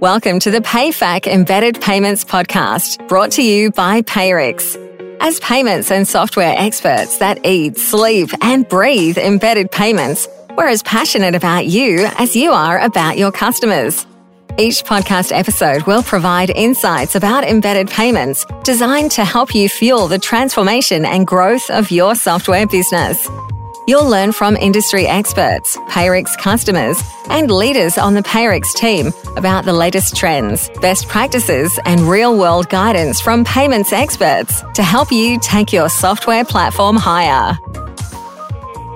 Welcome to the PayFac Embedded Payments Podcast, brought to you by Payrix. As payments and software experts that eat, sleep, and breathe embedded payments, we're as passionate about you as you are about your customers. Each podcast episode will provide insights about embedded payments designed to help you fuel the transformation and growth of your software business. You'll learn from industry experts, Payrix customers, and leaders on the Payrix team about the latest trends, best practices, and real world guidance from payments experts to help you take your software platform higher.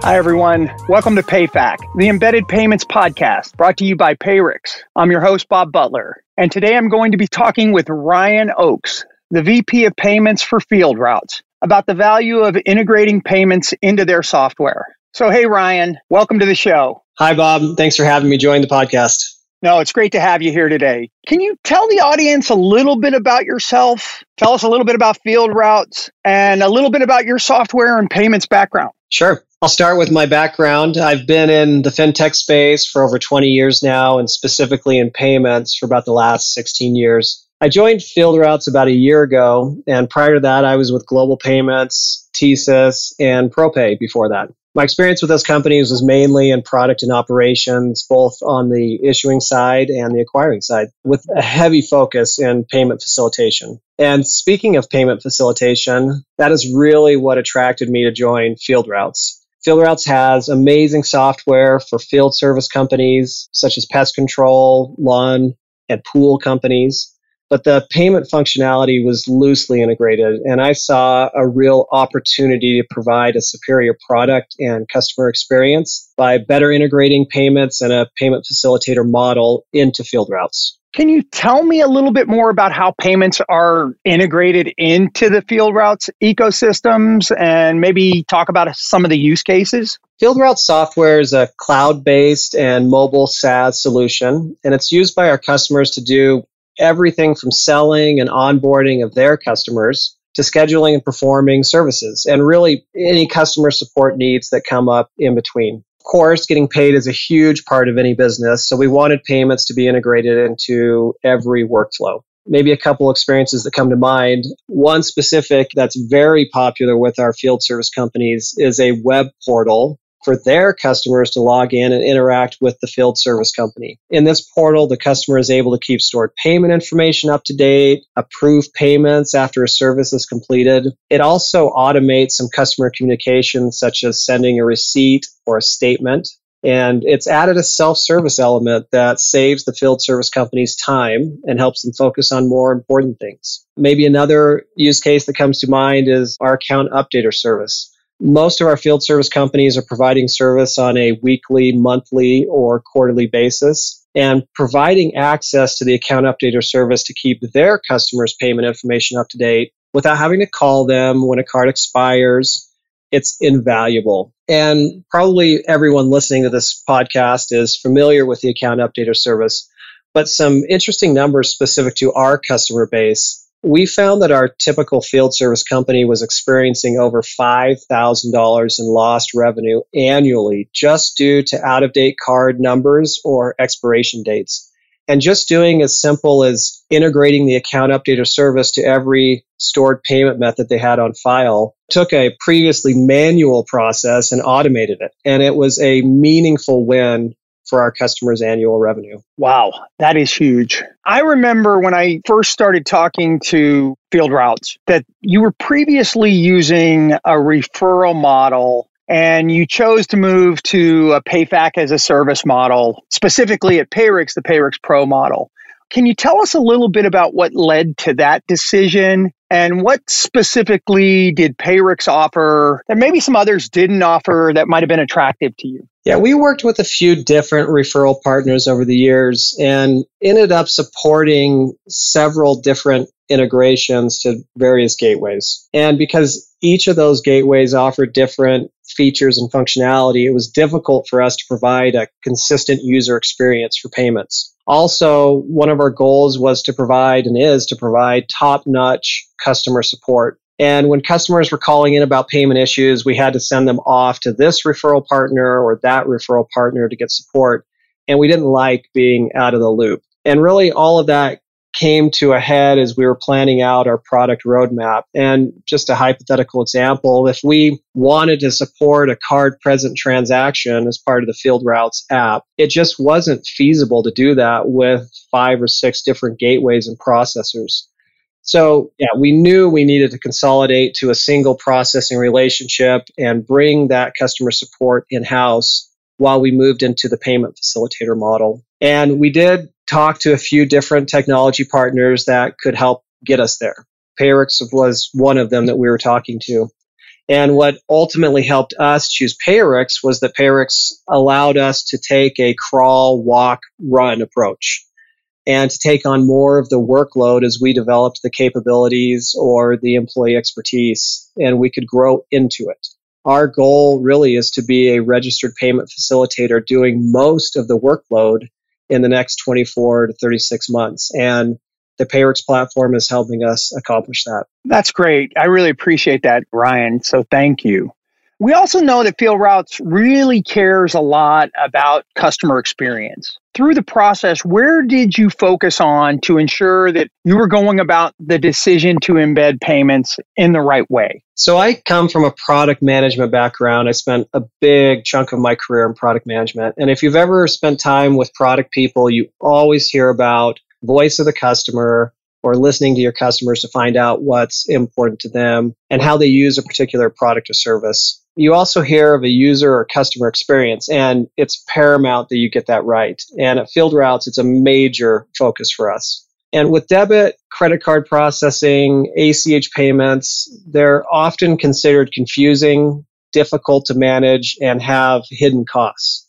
Hi, everyone. Welcome to PayFac, the Embedded Payments Podcast, brought to you by Payrix. I'm your host, Bob Butler, and today I'm going to be talking with Ryan Oakes, the VP of Payments for Field Routes, about the value of integrating payments into their software. So, hey, Ryan, welcome to the show. Hi, Bob. Thanks for having me join the podcast. No, it's great to have you here today. Can you tell the audience a little bit about yourself? Tell us a little bit about Field Routes and a little bit about your software and payments background. Sure. I'll start with my background. I've been in the fintech space for over 20 years now, and specifically in payments for about the last 16 years. I joined Field Routes about a year ago, and prior to that, I was with Global Payments, TSYS, and ProPay before that. My experience with those companies was mainly in product and operations, both on the issuing side and the acquiring side, with a heavy focus in payment facilitation. And speaking of payment facilitation, that is really what attracted me to join Field Routes. Field Routes has amazing software for field service companies such as pest control, lawn, and pool companies. But the payment functionality was loosely integrated, and I saw a real opportunity to provide a superior product and customer experience by better integrating payments and a payment facilitator model into Field Routes. Can you tell me a little bit more about how payments are integrated into the field routes ecosystems and maybe talk about some of the use cases? Field Routes software is a cloud based and mobile SaaS solution, and it's used by our customers to do everything from selling and onboarding of their customers to scheduling and performing services and really any customer support needs that come up in between Of course, getting paid is a huge part of any business. So we wanted payments to be integrated into every workflow. Maybe a couple experiences that come to mind. One specific that's very popular with our field service companies is a web portal for their customers to log in and interact with the field service company. In this portal, the customer is able to keep stored payment information up to date, approve payments after a service is completed. It also automates some customer communication, such as sending a receipt or a statement. And it's added a self service element that saves the field service company's time and helps them focus on more important things. Maybe another use case that comes to mind is our account updater service. Most of our field service companies are providing service on a weekly, monthly, or quarterly basis and providing access to the account updater service to keep their customers' payment information up to date without having to call them when a card expires. It's invaluable. And probably everyone listening to this podcast is familiar with the account updater service, but some interesting numbers specific to our customer base we found that our typical field service company was experiencing over $5,000 in lost revenue annually just due to out of date card numbers or expiration dates. And just doing as simple as integrating the account updater service to every stored payment method they had on file took a previously manual process and automated it. And it was a meaningful win for our customers' annual revenue. Wow, that is huge. I remember when I first started talking to Field Routes that you were previously using a referral model and you chose to move to a PayFac as a service model, specifically at Payrix, the Payrix Pro model. Can you tell us a little bit about what led to that decision and what specifically did Payrix offer that maybe some others didn't offer that might have been attractive to you? Yeah, we worked with a few different referral partners over the years and ended up supporting several different integrations to various gateways. And because each of those gateways offered different features and functionality, it was difficult for us to provide a consistent user experience for payments. Also, one of our goals was to provide and is to provide top notch customer support and when customers were calling in about payment issues, we had to send them off to this referral partner or that referral partner to get support. And we didn't like being out of the loop. And really, all of that came to a head as we were planning out our product roadmap. And just a hypothetical example, if we wanted to support a card present transaction as part of the Field Routes app, it just wasn't feasible to do that with five or six different gateways and processors. So, yeah, we knew we needed to consolidate to a single processing relationship and bring that customer support in house while we moved into the payment facilitator model. And we did talk to a few different technology partners that could help get us there. Payrix was one of them that we were talking to. And what ultimately helped us choose Payrix was that Payrix allowed us to take a crawl, walk, run approach and to take on more of the workload as we developed the capabilities or the employee expertise and we could grow into it. Our goal really is to be a registered payment facilitator doing most of the workload in the next 24 to 36 months. And the Payrix platform is helping us accomplish that. That's great. I really appreciate that, Ryan. So thank you. We also know that Field Routes really cares a lot about customer experience. Through the process, where did you focus on to ensure that you were going about the decision to embed payments in the right way? So, I come from a product management background. I spent a big chunk of my career in product management. And if you've ever spent time with product people, you always hear about voice of the customer, or listening to your customers to find out what's important to them and how they use a particular product or service. You also hear of a user or customer experience, and it's paramount that you get that right. And at Field Routes, it's a major focus for us. And with debit, credit card processing, ACH payments, they're often considered confusing, difficult to manage, and have hidden costs.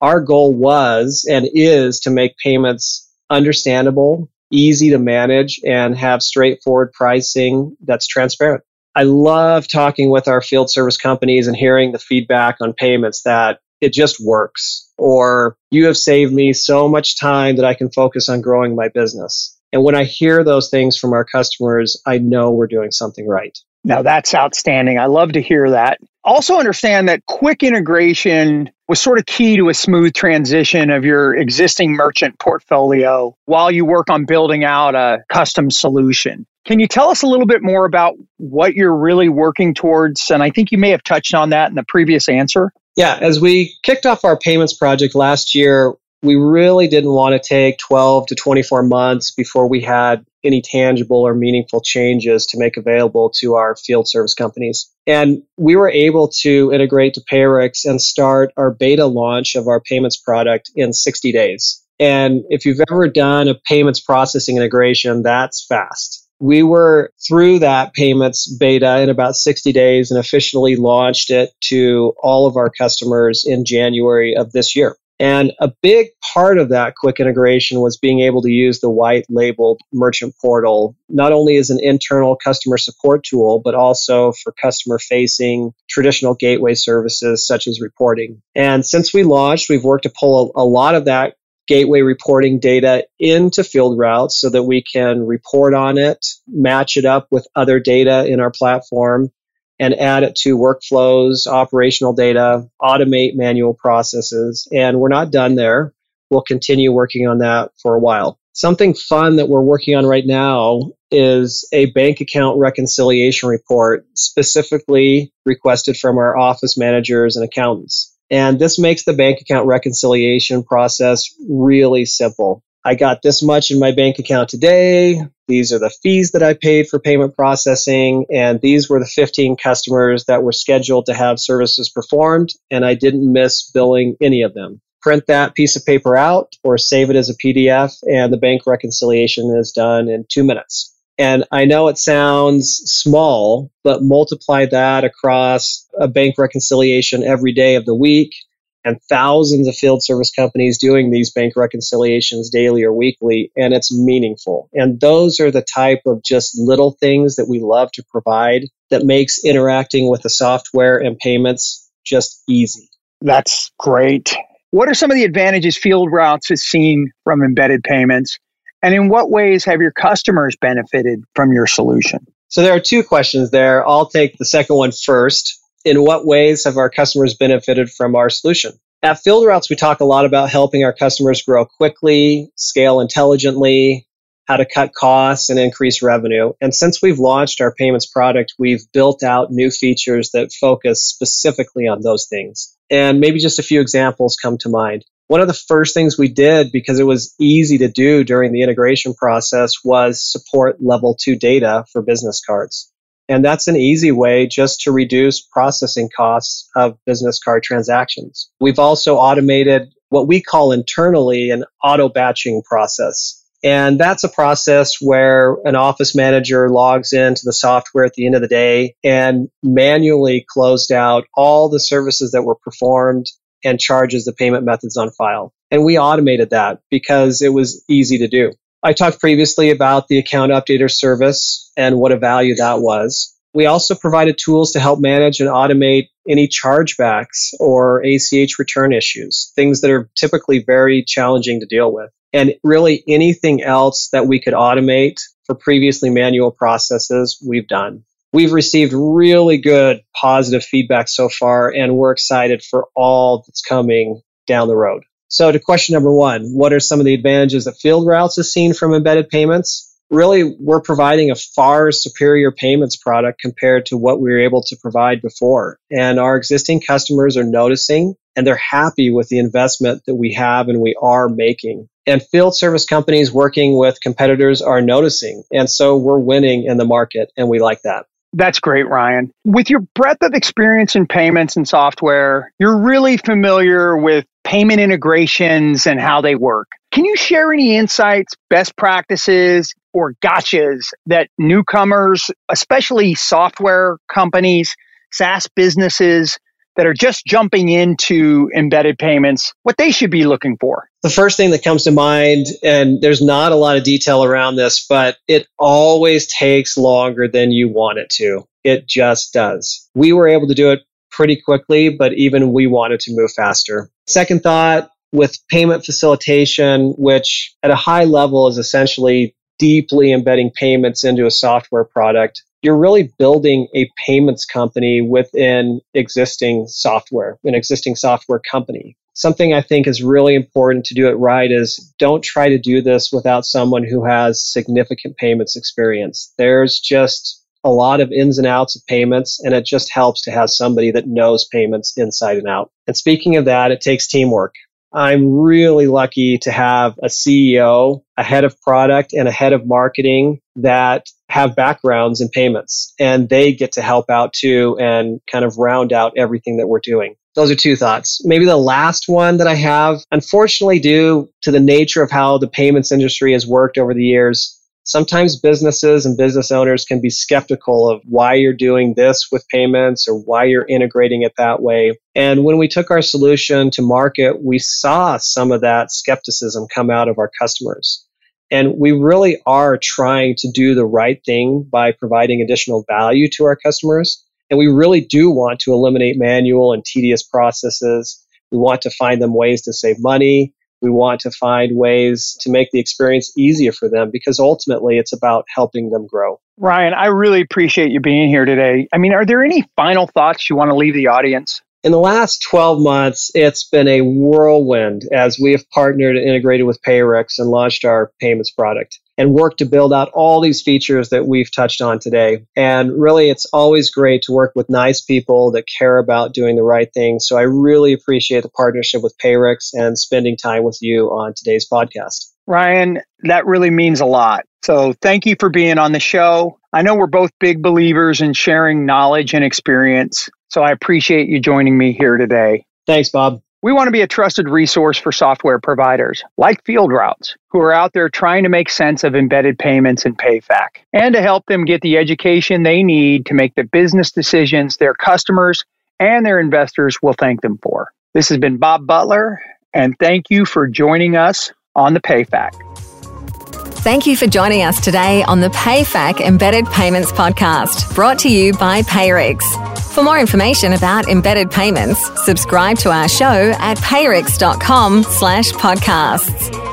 Our goal was and is to make payments understandable, easy to manage, and have straightforward pricing that's transparent. I love talking with our field service companies and hearing the feedback on payments that it just works, or you have saved me so much time that I can focus on growing my business. And when I hear those things from our customers, I know we're doing something right. Now that's outstanding. I love to hear that. Also understand that quick integration was sort of key to a smooth transition of your existing merchant portfolio while you work on building out a custom solution. Can you tell us a little bit more about what you're really working towards? And I think you may have touched on that in the previous answer. Yeah, as we kicked off our payments project last year, we really didn't want to take 12 to 24 months before we had any tangible or meaningful changes to make available to our field service companies. And we were able to integrate to Payrix and start our beta launch of our payments product in 60 days. And if you've ever done a payments processing integration, that's fast. We were through that payments beta in about 60 days and officially launched it to all of our customers in January of this year. And a big part of that quick integration was being able to use the white labeled merchant portal, not only as an internal customer support tool, but also for customer facing traditional gateway services such as reporting. And since we launched, we've worked to pull a, a lot of that gateway reporting data into field routes so that we can report on it, match it up with other data in our platform, and add it to workflows, operational data, automate manual processes. And we're not done there. We'll continue working on that for a while. Something fun that we're working on right now is a bank account reconciliation report specifically requested from our office managers and accountants. And this makes the bank account reconciliation process really simple. I got this much in my bank account today. These are the fees that I paid for payment processing. And these were the 15 customers that were scheduled to have services performed. And I didn't miss billing any of them. Print that piece of paper out or save it as a PDF, and the bank reconciliation is done in two minutes. And I know it sounds small, but multiply that across a bank reconciliation every day of the week and thousands of field service companies doing these bank reconciliations daily or weekly, and it's meaningful. And those are the type of just little things that we love to provide that makes interacting with the software and payments just easy. That's great. What are some of the advantages Field Routes has seen from embedded payments? And in what ways have your customers benefited from your solution? So there are two questions there. I'll take the second one first in what ways have our customers benefited from our solution? At Field Routes, we talk a lot about helping our customers grow quickly, scale intelligently, how to cut costs and increase revenue. And since we've launched our payments product, we've built out new features that focus specifically on those things. And maybe just a few examples come to mind. One of the first things we did because it was easy to do during the integration process was support level two data for business cards. And that's an easy way just to reduce processing costs of business card transactions. We've also automated what we call internally an auto batching process. And that's a process where an office manager logs into the software at the end of the day and manually closed out all the services that were performed and charges the payment methods on file. And we automated that because it was easy to do. I talked previously about the account updater service and what a value that was. We also provided tools to help manage and automate any chargebacks or ACH return issues, things that are typically very challenging to deal with. And really anything else that we could automate for previously manual processes, we've done. We've received really good positive feedback so far, and we're excited for all that's coming down the road. So to question number one, what are some of the advantages that Field Routes has seen from embedded payments? Really, we're providing a far superior payments product compared to what we were able to provide before. And our existing customers are noticing and they're happy with the investment that we have and we are making. And field service companies working with competitors are noticing. And so we're winning in the market and we like that. That's great, Ryan. With your breadth of experience in payments and software, you're really familiar with payment integrations and how they work. Can you share any insights, best practices, or gotchas that newcomers, especially software companies, SaaS businesses that are just jumping into embedded payments, what they should be looking for? The first thing that comes to mind, and there's not a lot of detail around this, but it always takes longer than you want it to. It just does. We were able to do it pretty quickly, but even we wanted to move faster. Second thought with payment facilitation, which at a high level is essentially deeply embedding payments into a software product, you're really building a payments company within existing software, an existing software company. Something I think is really important to do it right is don't try to do this without someone who has significant payments experience. There's just a lot of ins and outs of payments, and it just helps to have somebody that knows payments inside and out. And speaking of that, it takes teamwork. I'm really lucky to have a CEO, a head of product, and a head of marketing that have backgrounds in payments, and they get to help out too and kind of round out everything that we're doing. Those are two thoughts. Maybe the last one that I have, unfortunately, due to the nature of how the payments industry has worked over the years, sometimes businesses and business owners can be skeptical of why you're doing this with payments or why you're integrating it that way. And when we took our solution to market, we saw some of that skepticism come out of our customers. And we really are trying to do the right thing by providing additional value to our customers. And we really do want to eliminate manual and tedious processes. We want to find them ways to save money we want to find ways to make the experience easier for them because ultimately it's about helping them grow. Ryan, I really appreciate you being here today. I mean, are there any final thoughts you want to leave the audience? In the last 12 months, it's been a whirlwind as we have partnered and integrated with Payrix and launched our payments product and worked to build out all these features that we've touched on today. And really, it's always great to work with nice people that care about doing the right thing. So I really appreciate the partnership with Payrix and spending time with you on today's podcast. Ryan, that really means a lot. So thank you for being on the show. I know we're both big believers in sharing knowledge and experience. So I appreciate you joining me here today. Thanks, Bob. We want to be a trusted resource for software providers like Field Routes, who are out there trying to make sense of embedded payments and PayFac, and to help them get the education they need to make the business decisions their customers and their investors will thank them for. This has been Bob Butler, and thank you for joining us on the PayFac. Thank you for joining us today on the PayFac Embedded Payments Podcast, brought to you by Payrix. For more information about embedded payments, subscribe to our show at payrix.com slash podcasts.